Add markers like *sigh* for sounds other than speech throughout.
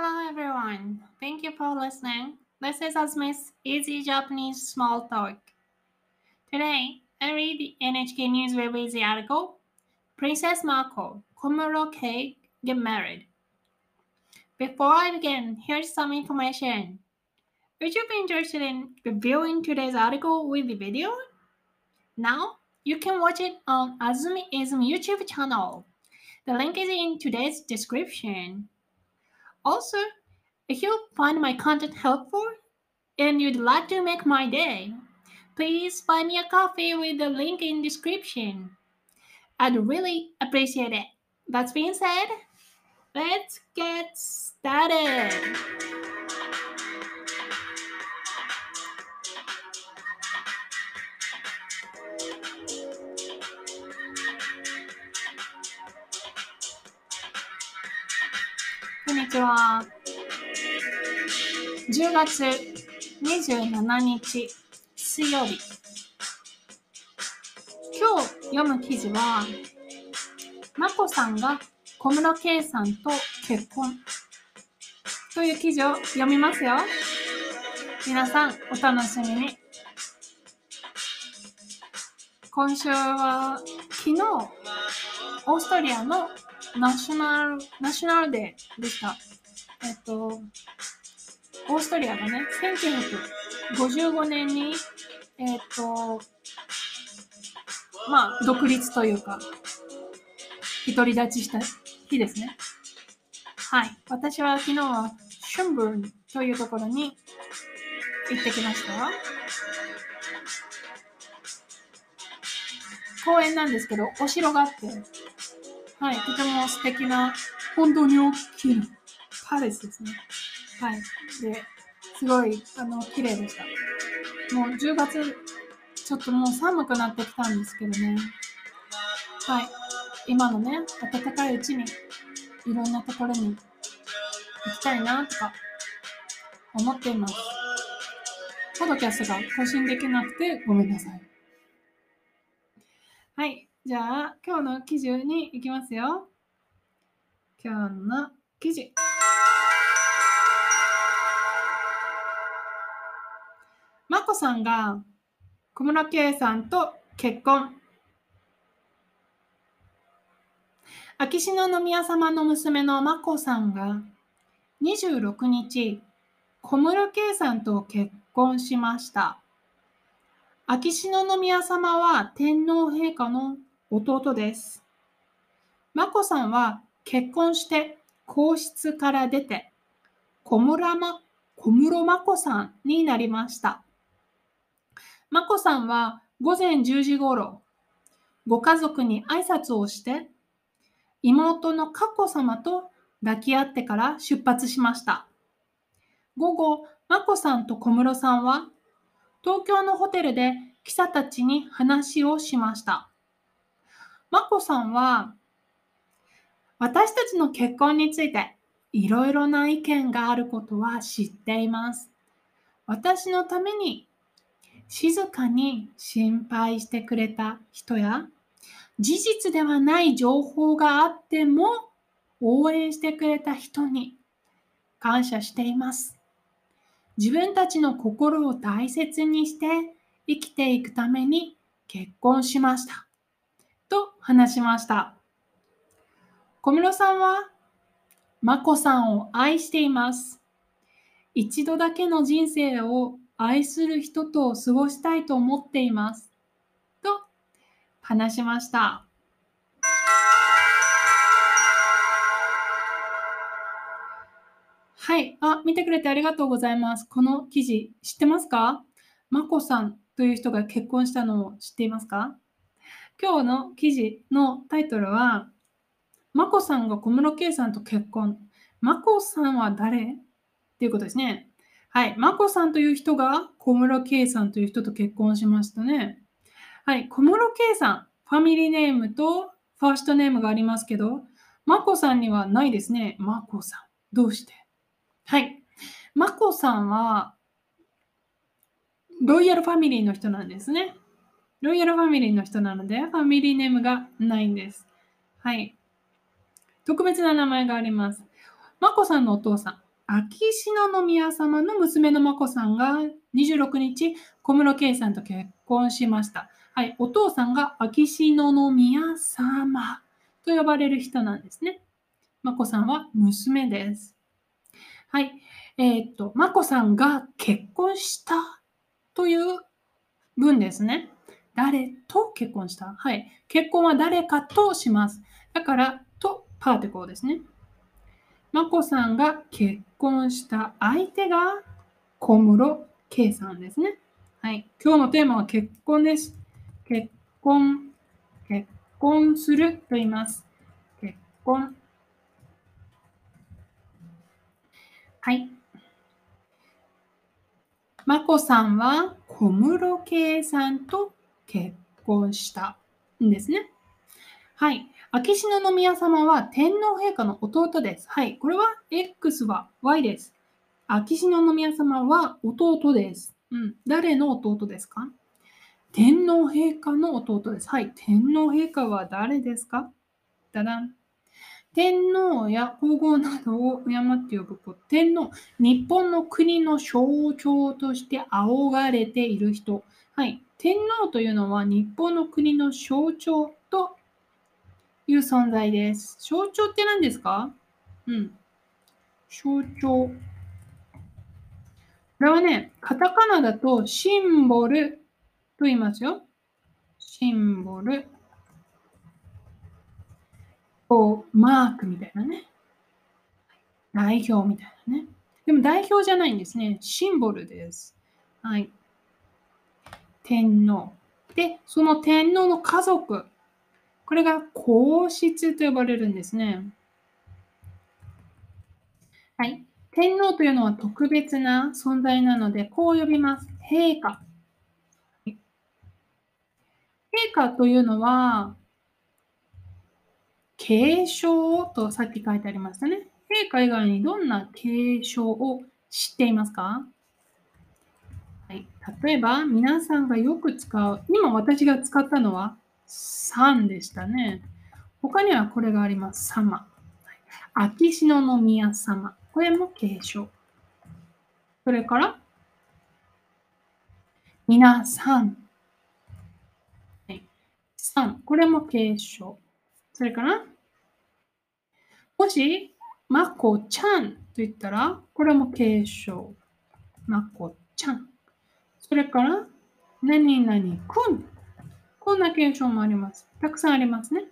Hello everyone. Thank you for listening. This is Asmi's Easy Japanese Small Talk. Today, I read the NHK News Web Easy article Princess Marco, Komuro K get married. Before I begin, here's some information. Would you be interested in reviewing today's article with the video? Now, you can watch it on Azumi Ism YouTube channel. The link is in today's description. Also, if you find my content helpful and you'd like to make my day, please buy me a coffee with the link in description. I'd really appreciate it. That being said, let's get started. こんにちは。10月27日水曜日。今日読む記事は、まこさんが小室圭さんと結婚という記事を読みますよ。皆さんお楽しみに。今週は昨日、オーストリアのナショナル、ナショナルデーでした。えっと、オーストリアがね、1955年に、えっと、まあ、独立というか、独り立ちした日ですね。はい。私は昨日はシュンブルンというところに行ってきました公園なんですけど、お城があって、はい、とても素敵な、本当に大きいパレスですね。はい。で、すごい、あの、綺麗でした。もう10月、ちょっともう寒くなってきたんですけどね。はい。今のね、暖かいうちに、いろんなところに行きたいなとか、思っています。ポドキャスが更新できなくてごめんなさい。じゃあ、今日の記事に行きますよ。今日の記事。まこさんが小室圭さんと結婚。秋篠宮様の娘の眞子さんが26日、小室圭さんと結婚しました。秋篠宮様は天皇陛下の弟です。眞子さんは結婚して皇室から出て小室ま小室眞子さんになりました。眞子さんは午前10時ごろ、ご家族に挨拶をして、妹の佳子さまと抱き合ってから出発しました。午後、眞子さんと小室さんは、東京のホテルで記者たちに話をしました。眞子さんは、私たちの結婚についていろいろな意見があることは知っています。私のために静かに心配してくれた人や、事実ではない情報があっても応援してくれた人に感謝しています。自分たちの心を大切にして生きていくために結婚しました。話しました。小室さんは、眞子さんを愛しています。一度だけの人生を愛する人と過ごしたいと思っています。と話しました。はい。あ、見てくれてありがとうございます。この記事知ってますか？まこさんという人が結婚したのを知っていますか？今日の記事のタイトルは、まこさんが小室圭さんと結婚。まこさんは誰？っていうことですね。はい。まこさんという人が小室圭さんという人と結婚しましたね。はい。小室圭さん、ファミリーネームとファーストネームがありますけど、まこさんにはないですね。まこさん。どうして？はい。まこさんは、ロイヤルファミリーの人なんですね。ロイヤルファミリーの人なので、ファミリーネームがないんです。はい。特別な名前があります。まこさんのお父さん、秋篠宮様の娘の眞子さんが26日、小室圭さんと結婚しました。はい、お父さんが秋篠宮様と呼ばれる人なんですね。眞子さんは娘です。はい、えー、っと、眞子さんが結婚したという文ですね。誰と結婚した？はい。結婚は誰かとします。だから、とパーティコーですね。眞子さんが結婚した相手が小室圭さんですね。はい。今日のテーマは結婚です。結婚、結婚すると言います。結婚。はい。眞子さんは小室圭さんと結婚したんですね。はい。秋篠宮様は天皇陛下の弟です。はい。これは X は Y です。秋篠宮様は弟です。うん。誰の弟ですか？天皇陛下の弟です。はい。天皇陛下は誰ですか？だだん。天皇や皇后などを敬って呼ぶこと。天皇、日本の国の象徴として仰がれている人。はい。天皇というのは日本の国の象徴という存在です。象徴って何ですか？うん。象徴。これはね、カタカナだとシンボルと言いますよ。シンボル。こう、マークみたいなね。代表みたいなね。でも代表じゃないんですね。シンボルです。はい。天皇。で、その天皇の家族。これが皇室と呼ばれるんですね。はい。天皇というのは特別な存在なので、こう呼びます。陛下。陛下というのは、継承とさっき書いてありましたね。陛下以外にどんな継承を知っていますか、はい、例えば、皆さんがよく使う、今私が使ったのは3でしたね。他にはこれがあります。様。秋篠宮様。これも継承。それから、皆さん。3、これも継承。それから、もし、まこちゃんと言ったら、これも継承。まこちゃん。それから、何々くん。こんな継承もあります。たくさんありますね。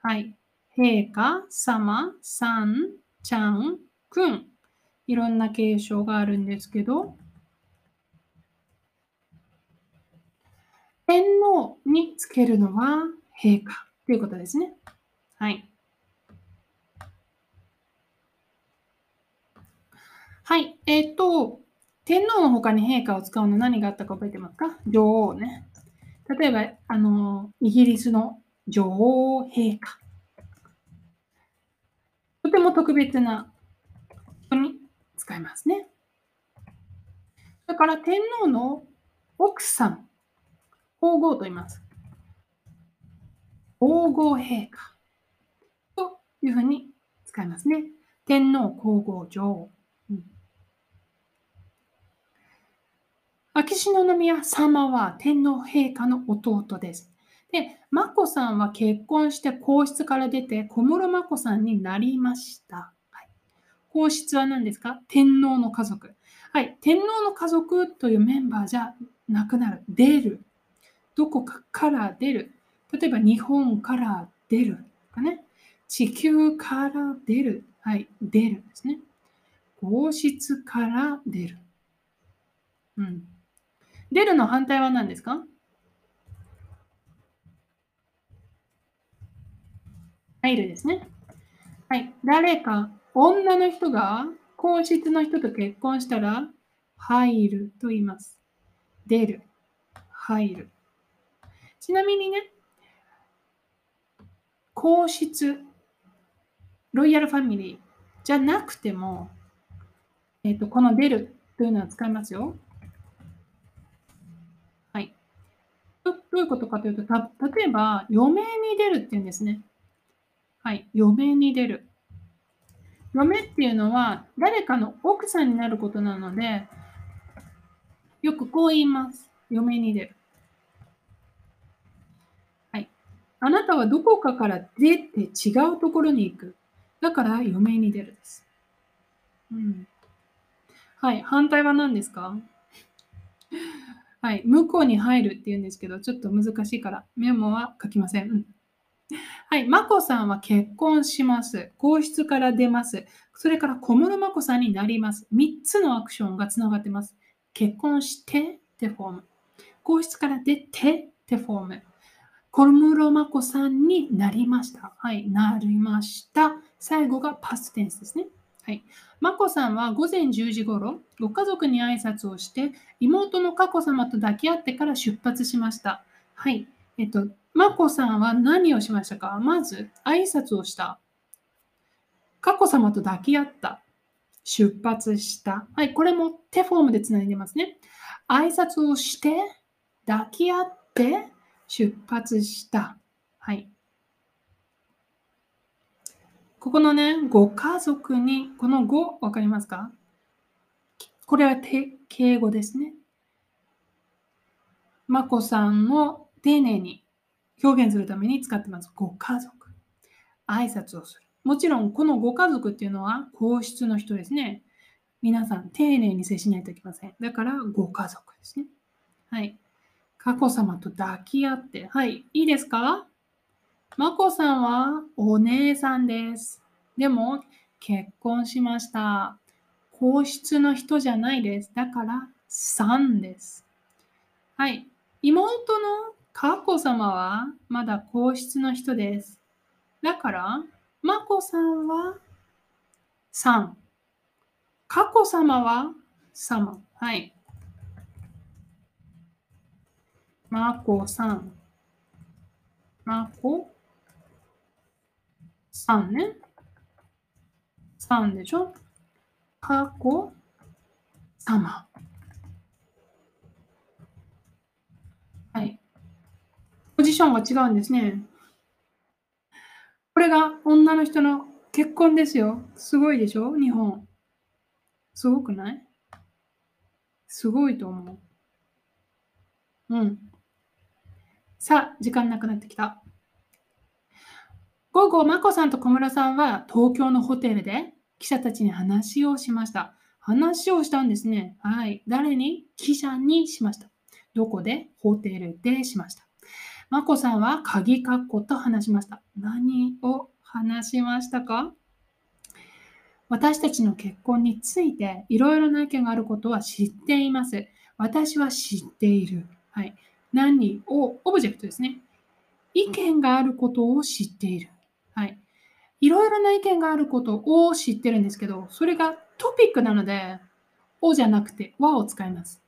はい。陛下、様、さん、ちゃん、くん。いろんな継承があるんですけど、天皇につけるのは陛下ということですね。はい。はい。えっ、ー、と、天皇の他に陛下を使うの何があったか覚えてますか？女王ね。例えば、あの、イギリスの女王陛下。とても特別な人に使いますね。それから天皇の奥さん皇后と言います。皇后陛下というふうに使いますね。天皇皇后女王。うん、秋篠宮様は天皇陛下の弟です。で、眞子さんは結婚して皇室から出て小室眞子さんになりました。はい、皇室は何ですか？天皇の家族。はい、天皇の家族というメンバーじゃなくなる。出る。どこかから出る。例えば日本から出るとかね。地球から出る。はい、出るですね。皇室から出る。うん。出るの反対は何ですか？入るですね。はい。誰か、女の人が皇室の人と結婚したら、入ると言います。出る。入る。ちなみにね、皇室、ロイヤルファミリーじゃなくても、えーと、この出るというのは使いますよ。はい。どういうことかというと、た例えば、余命に出るっていうんですね。はい。余命に出る。嫁っていうのは誰かの奥さんになることなので、よくこう言います。嫁に出る。はい。あなたはどこかから出て違うところに行く。だから嫁に出るです。うん。はい。反対は何ですか？はい。向こうに入るって言うんですけど、ちょっと難しいからメモは書きません。はい。眞子さんは結婚します。皇室から出ます。それから小室眞子さんになります。3つのアクションがつながってます。結婚してってフォーム。皇室から出てってフォーム。小室眞子さんになりました。はい。なりました。最後がパステンスですね。はい。眞子さんは午前10時ごろ、ご家族に挨拶をして、妹の佳子さまと抱き合ってから出発しました。はい。えっと、眞子さんは何をしましたか？まず、挨拶をした。佳子さまと抱き合った。出発した。はい、これも手フォームでつないでますね。挨拶をして、抱き合って、出発した。はい。ここのね、ご家族に、この語、わかりますか？これは敬語ですね。眞子さんを丁寧に表現するために使ってます。ご家族。挨拶をする。もちろん、このご家族っていうのは皇室の人ですね。皆さん、丁寧に接しないといけません。だから、ご家族ですね。はい。佳子さまと抱き合って。はい。いいですか？眞子さんはお姉さんです。でも、結婚しました。皇室の人じゃないです。だから、さんです。はい。妹の佳子さまはまだ皇室の人です。だから、眞子さんは3。佳子さまは様。はい。眞子さん。眞子？さんね。3でしょ？佳子様。ポジションが違うんですね。これが女の人の結婚ですよ。すごいでしょ？日本。すごくない？すごいと思う。うん。さあ、時間なくなってきた。午後、眞子さんと小室さんは東京のホテルで記者たちに話をしました。話をしたんですね。はい。誰に？記者にしました。どこで？ホテルでしました。まこさんは鍵括弧と話しました。何を話しましたか？私たちの結婚についていろいろな意見があることは知っています。私は知っている。はい。何を、オブジェクトですね。意見があることを知っている。はい。いろいろな意見があることを知ってるんですけど、それがトピックなので、をじゃなくて、和を使います。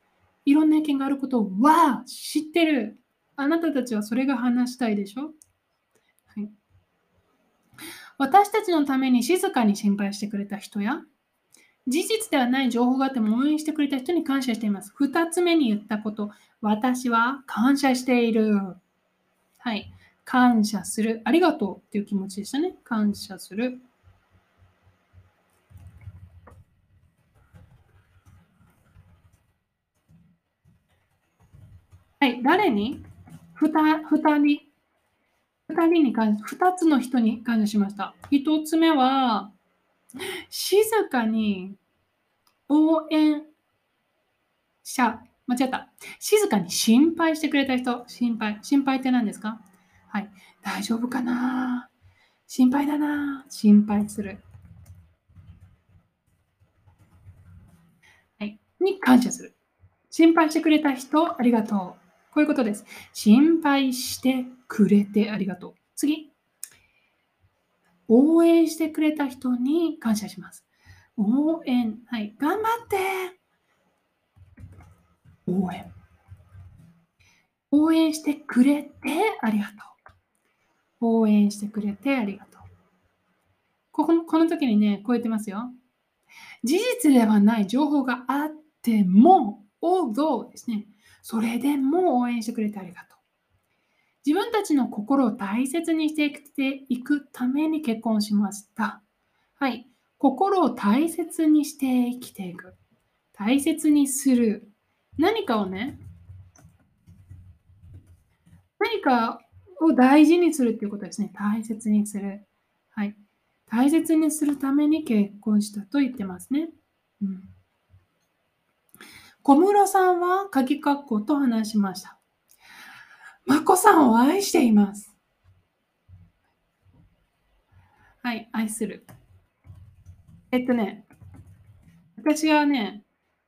いろんな意見があることをは知ってる。あなたたちはそれが話したいでしょ、はい、私たちのために静かに心配してくれた人や、事実ではない情報があっても応援してくれた人に感謝しています。二つ目に言ったこと、私は感謝している。はい。感謝する。ありがとうっていう気持ちでしたね。感謝する。はい。誰に？二人、二人に関し、二つの人に感謝しました。一つ目は、静かに応援者、間違った。静かに心配してくれた人、心配。心配って何ですか？はい。大丈夫かな？心配だな心配する。はい。に感謝する。心配してくれた人、ありがとう。こういうことです。心配してくれてありがとう。次。応援してくれた人に感謝します。応援。はい。頑張って。応援。応援してくれてありがとう。応援してくれてありがとう。ここのこの時にね、こう言ってますよ。事実ではない情報があっても、although ですね。それでも応援してくれてありがとう。自分たちの心を大切にしていくために結婚しました。はい。心を大切にして生きていく。大切にする。何かをね、何かを大事にするっていうことですね。大切にする。はい。大切にするために結婚したと言ってますね。うん、小室さんは鍵括弧と話しました。眞子さんを愛しています。はい、愛する。えっとね、私はね、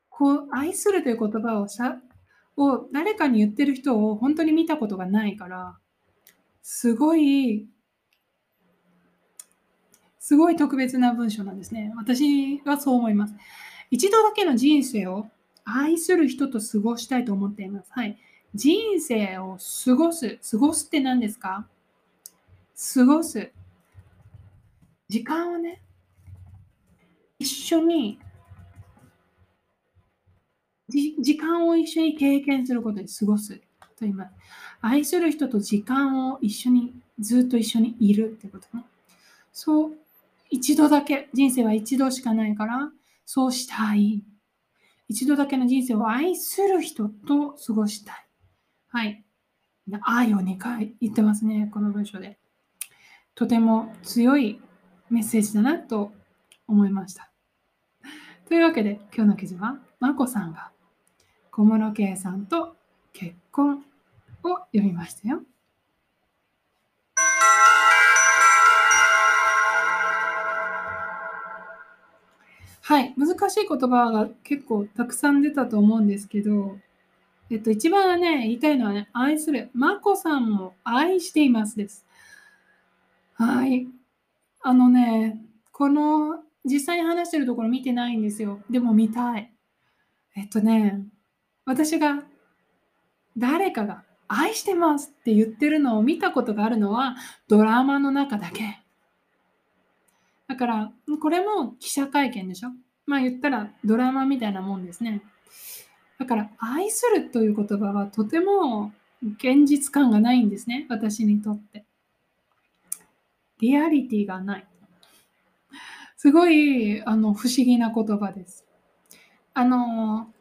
こう愛するという言葉をさを誰かに言ってる人を本当に見たことがないから、すごい、すごい特別な文章なんですね。私はそう思います。一度だけの人生を愛する人と過ごしたいと思っています。はい。人生を過ごす。過ごすって何ですか？過ごす。時間をね、一緒に時間を一緒に経験することで過ごす言います。愛する人と時間を一緒に、ずっと一緒にいるってことね。そう、一度だけ、人生は一度しかないから、そうしたい。一度だけの人生を愛する人と過ごしたい。はい。愛を2回言ってますね、この文章で。とても強いメッセージだなと思いました。というわけで、今日の記事は、まこさんが小室圭さんと結婚を読みましたよ。はい、難しい言葉が結構たくさん出たと思うんですけど、えっと、一番ね、言いたいのはね、愛する。眞子さんも愛していますです。はい。あのね、この実際に話してるところ見てないんですよ。でも見たい。えっとね、私が誰かが愛してますって言ってるのを見たことがあるのはドラマの中だけ。だから、これも記者会見でしょまあ言ったらドラマみたいなもんですね。だから、愛するという言葉はとても現実感がないんですね。私にとって。リアリティがない。すごいあの不思議な言葉です。あの、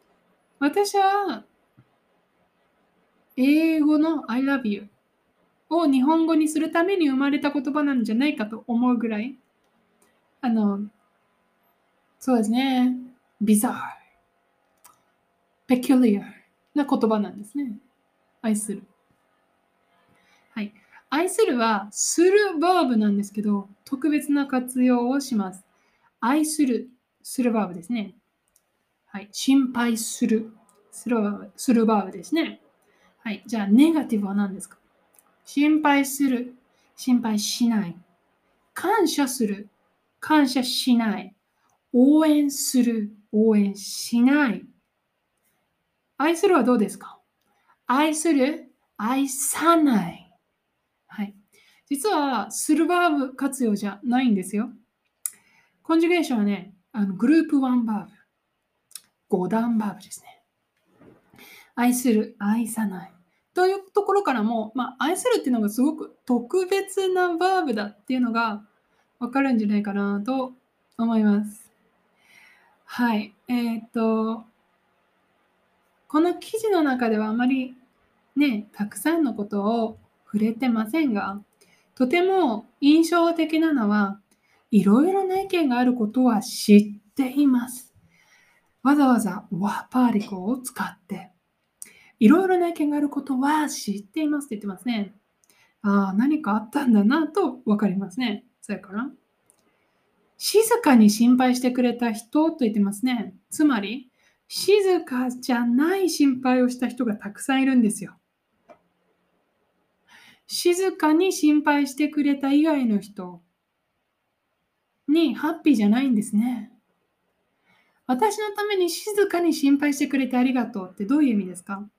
私は、英語の I love you を日本語にするために生まれた言葉なんじゃないかと思うぐらい、あの、そうですね、bizarre、peculiar な言葉なんですね。愛する。はい。愛するは、するバーブなんですけど、特別な活用をします。愛する、するバーブですね。はい、心配する。するするバーブですね。はい、じゃあ、ネガティブは何ですか？心配する。心配しない。感謝する。感謝しない。応援する。応援しない。愛するはどうですか？愛する。愛さない。はい。実は、するバーブ活用じゃないんですよ。コンジュゲーションはね、あのグループ1バーブ。五段バーブですね。愛する、愛さない。というところからも、まあ、愛するっていうのがすごく特別なバーブだっていうのがわかるんじゃないかなと思います。はい。えー、っと、この記事の中ではあまりね、たくさんのことを触れてませんが、とても印象的なのは、いろいろな意見があることは知っています。わざわざワーパーリコを使って、いろいろな意見があることは知っていますって言ってますね。ああ、何かあったんだなと分かりますね。それから、静かに心配してくれた人と言ってますね。つまり、静かじゃない心配をした人がたくさんいるんですよ。静かに心配してくれた以外の人にハッピーじゃないんですね。私のために静かに心配してくれてありがとうってどういう意味ですか？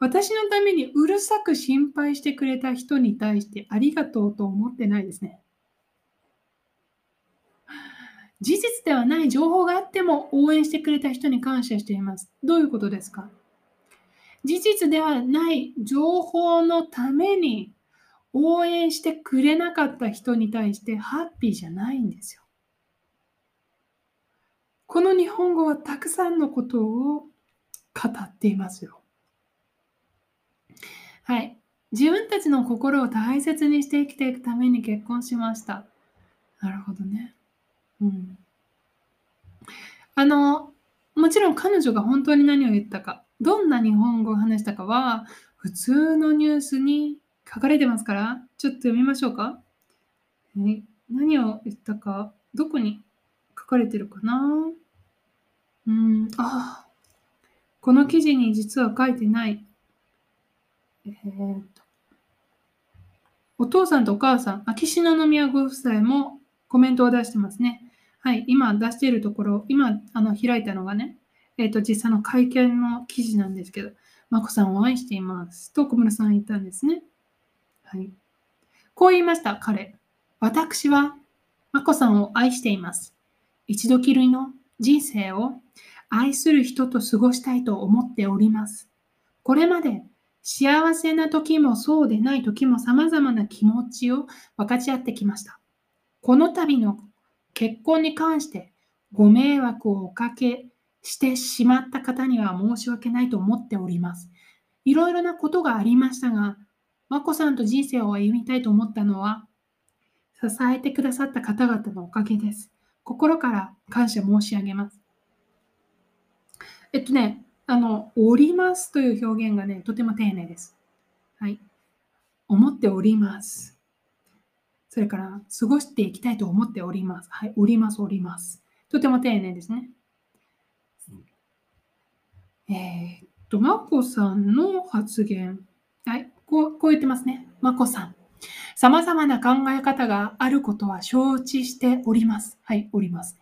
私のためにうるさく心配してくれた人に対してありがとうと思ってないですね。事実ではない情報があっても応援してくれた人に感謝しています。どういうことですか？事実ではない情報のために応援してくれなかった人に対してハッピーじゃないんですよ。この日本語はたくさんのことを語っていますよ。はい。自分たちの心を大切にして生きていくために結婚しました。なるほどね。うん。あの、もちろん彼女が本当に何を言ったか、どんな日本語を話したかは、普通のニュースに書かれてますから、ちょっと読みましょうか。え何を言ったか、どこに書かれてるかなうん、あこの記事に実は書いてない。えー、と、お父さんとお母さん、秋篠宮ご夫妻もコメントを出してますね。はい、今出しているところ、今あの開いたのがね、えっ、と、実際の会見の記事なんですけど、眞子さんを愛していますと小室さん言ったんですね。はい。こう言いました、彼。私は眞子さんを愛しています。一度きりの人生を愛する人と過ごしたいと思っております。これまで幸せな時もそうでない時も様々な気持ちを分かち合ってきました。この度の結婚に関してご迷惑をおかけしてしまった方には申し訳ないと思っております。いろいろなことがありましたが、眞子さんと人生を歩みたいと思ったのは、支えてくださった方々のおかげです。心から感謝申し上げます。えっとね、あの、おりますという表現がね、とても丁寧です。はい。思っております。それから、過ごしていきたいと思っております。はい、おります、おります。とても丁寧ですね。えー、っと、まこさんの発言。はい、こうこう言ってますね。まこさん。様々な考え方があることは承知しております。はい、おります。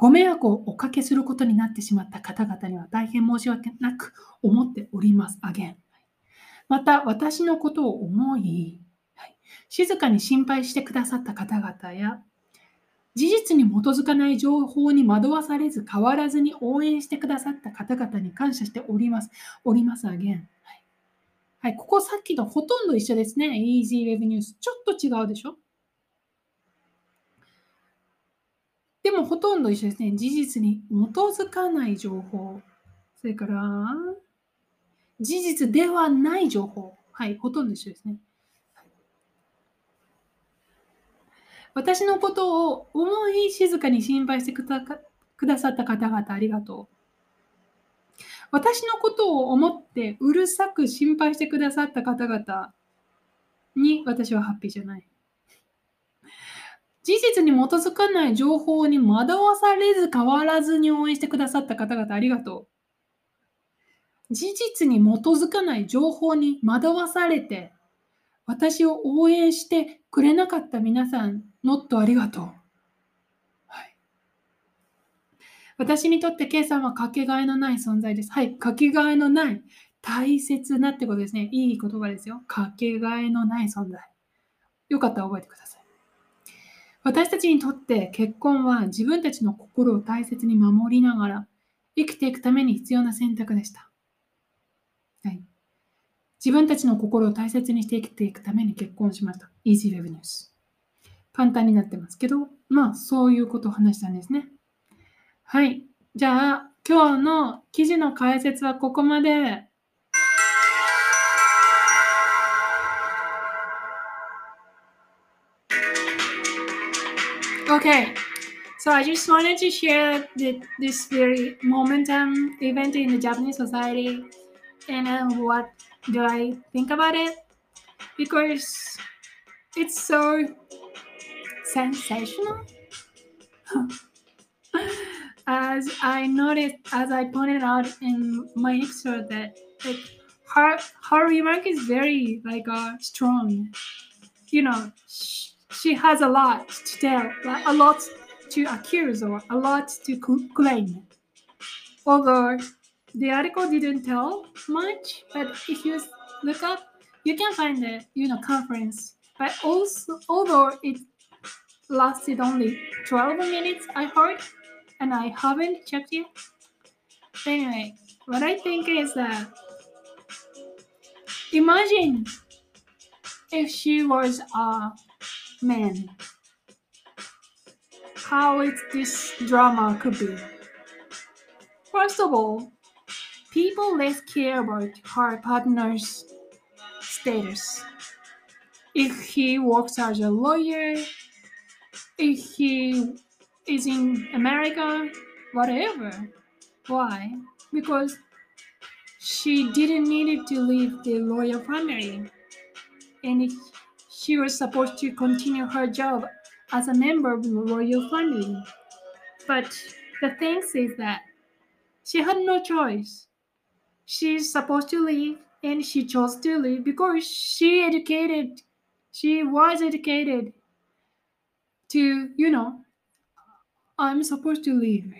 ご迷惑をおかけすることになってしまった方々には大変申し訳なく思っております。あげん。また、私のことを思い、静かに心配してくださった方々や、事実に基づかない情報に惑わされず変わらずに応援してくださった方々に感謝しております。おります、あげん。はい、ここさっきとほとんど一緒ですね。Easy Web News。ちょっと違うでしょ？でもほとんど一緒ですね。事実に基づかない情報。それから、事実ではない情報。はい、ほとんど一緒ですね。私のことを思い静かに心配してくださった方々ありがとう。私のことを思ってうるさく心配してくださった方々に私はハッピーじゃない。事実に基づかない情報に惑わされず変わらずに応援してくださった方々ありがとう。事実に基づかない情報に惑わされて私を応援してくれなかった皆さん、ノットありがとう。はい、私にとって K さんはかけがえのない存在です。はい、かけがえのない、大切なってことですね。いい言葉ですよ。かけがえのない存在。よかったら覚えてください。私たちにとって結婚は自分たちの心を大切に守りながら生きていくために必要な選択でした。はい、自分たちの心を大切にして生きていくために結婚しました。Easy Web News。簡単になってますけど、まあそういうことを話したんですね。はい。じゃあ今日の記事の解説はここまで。Okay, so I just wanted to share the, this very momentum event in the Japanese society and uh, what do I think about it because it's so sensational. *laughs* as I noticed, as I pointed out in my episode, that like her her remark is very like uh, strong. You know, she has a lot to tell, a lot to accuse or a lot to claim. Although the article didn't tell much, but if you look up, you can find the you know conference. But also, although it lasted only 12 minutes, I heard, and I haven't checked yet. Anyway, what I think is that imagine if she was a man. how it's this drama could be. First of all, people less care about her partner's status. If he works as a lawyer, if he is in America, whatever. Why? Because she didn't need to leave the lawyer family. And she was supposed to continue her job as a member of the royal family. But the thing is that she had no choice. She's supposed to leave and she chose to leave because she educated she was educated to you know i'm supposed to leave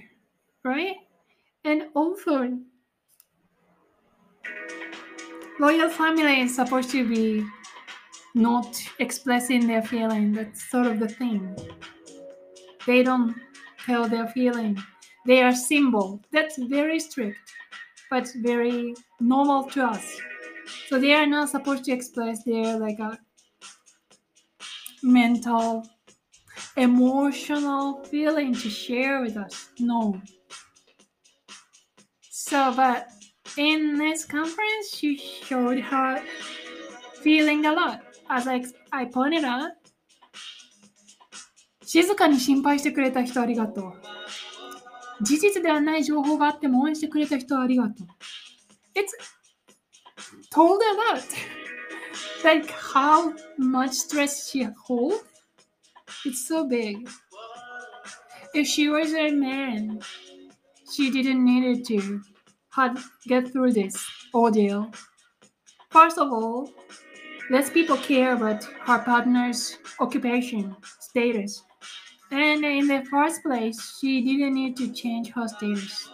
right and also royal family is supposed to be not expressing their feeling. That's sort of the thing. They don't tell their feeling. They are symbol. That's very strict but very normal to us. So they are not supposed to express their like a mental emotional feeling to share with us. No. So but in this conference she showed her feeling a lot as I, I pointed out 静かに心配してくれた人ありがとう。事実ではない情報があっても応援してくれた人ありがとう。It's told a lot. like how much stress she hold. It's so big. If she was a man, she didn't need to had get through this ordeal. First of all, less people care about her partner's occupation, status. And in the first place, she didn't need to change her status.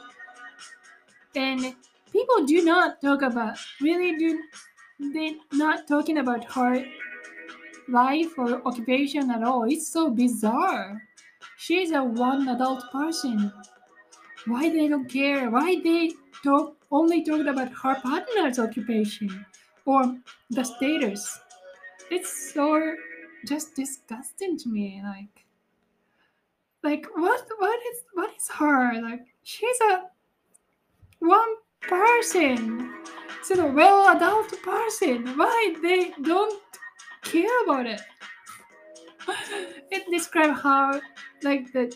And people do not talk about, really do, they not talking about her life or occupation at all. It's so bizarre. She's a one adult person. Why they don't care? Why they talk only talked about her partner's occupation or the status? It's so just disgusting to me. Like like what what is what is her like she's a one person she's a well adult person why they don't care about it *laughs* it describes how like the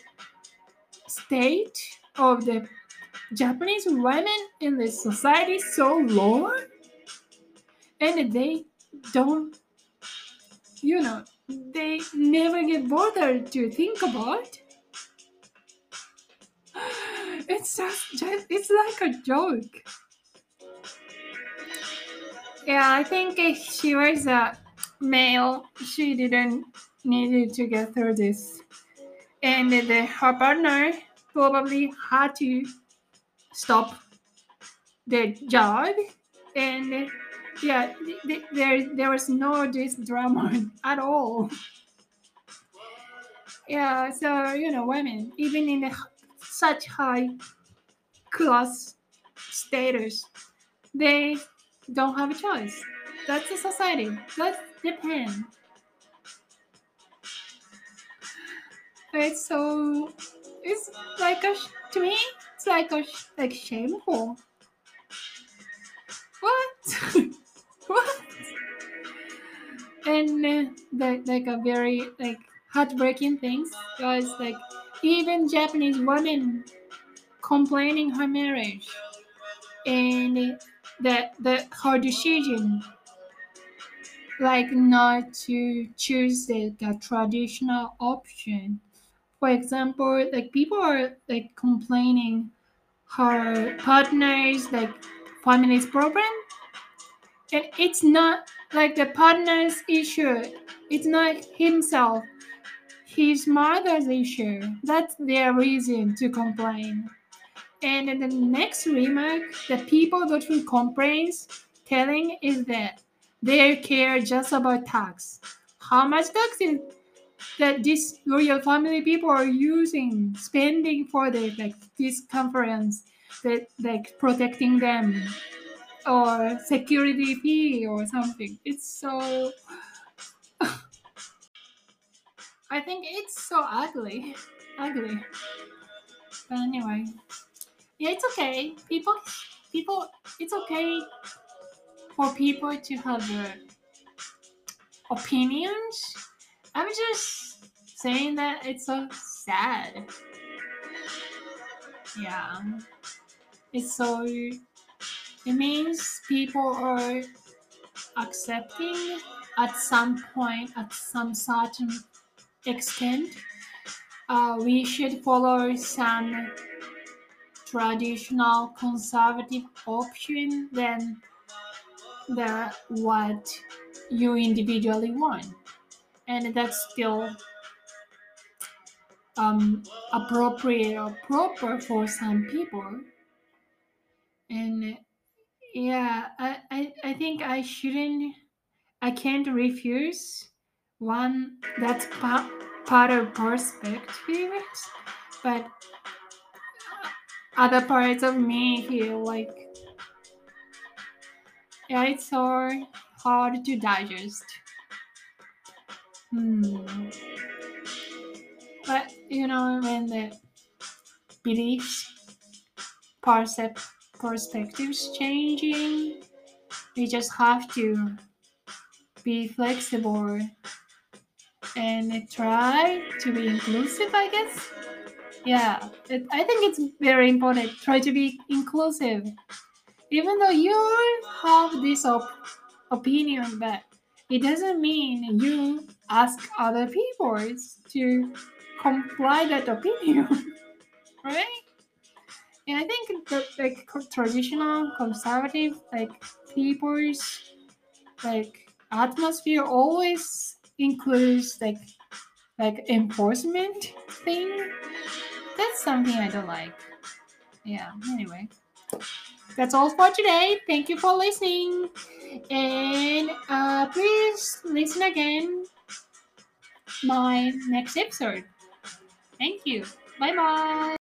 state of the japanese women in the society so low and they don't you know they never get bothered to think about *gasps* it's just, just it's like a joke. Yeah, I think if she was a male, she didn't need to get through this, and the, her partner probably had to stop the job, and yeah, there there was no this drama *laughs* at all. Yeah, so you know, women even in the such high class status, they don't have a choice. That's the society. That's Japan. It's so. It's like a to me. It's like a like shameful. What? *laughs* *laughs* And uh, the, like a very like heartbreaking things was like even Japanese women complaining her marriage and that that her decision like not to choose the, the traditional option. For example like people are like complaining her partner's like family's problem and it's not like the partner's issue it's not himself his mother's issue. That's their reason to complain. And the next remark, the people that will complains telling is that they care just about tax. How much tax is that this royal family people are using, spending for the like this conference, that like protecting them, or security fee or something. It's so *laughs* I think it's so ugly. ugly. But anyway, yeah, it's okay. People, people, it's okay for people to have their opinions. I'm just saying that it's so sad. Yeah, it's so. It means people are accepting at some point, at some certain extent, uh, we should follow some traditional conservative option than the what you individually want. And that's still um, appropriate or proper for some people. And yeah I, I i think i shouldn't i can't refuse one that's pa- part of perspective but other parts of me feel like yeah it's so hard to digest hmm. but you know when the beliefs percep- perspectives changing. We just have to be flexible and try to be inclusive i guess. Yeah it, i think it's very important. Try to be inclusive. Even though you have this op- opinion but it doesn't mean you ask other people to comply that opinion *laughs* right and i think like traditional conservative like people's like atmosphere always includes like like enforcement thing. That's something i don't like. Yeah anyway. That's all for today. Thank you for listening. And uh, please listen again my next episode. Thank you. Bye bye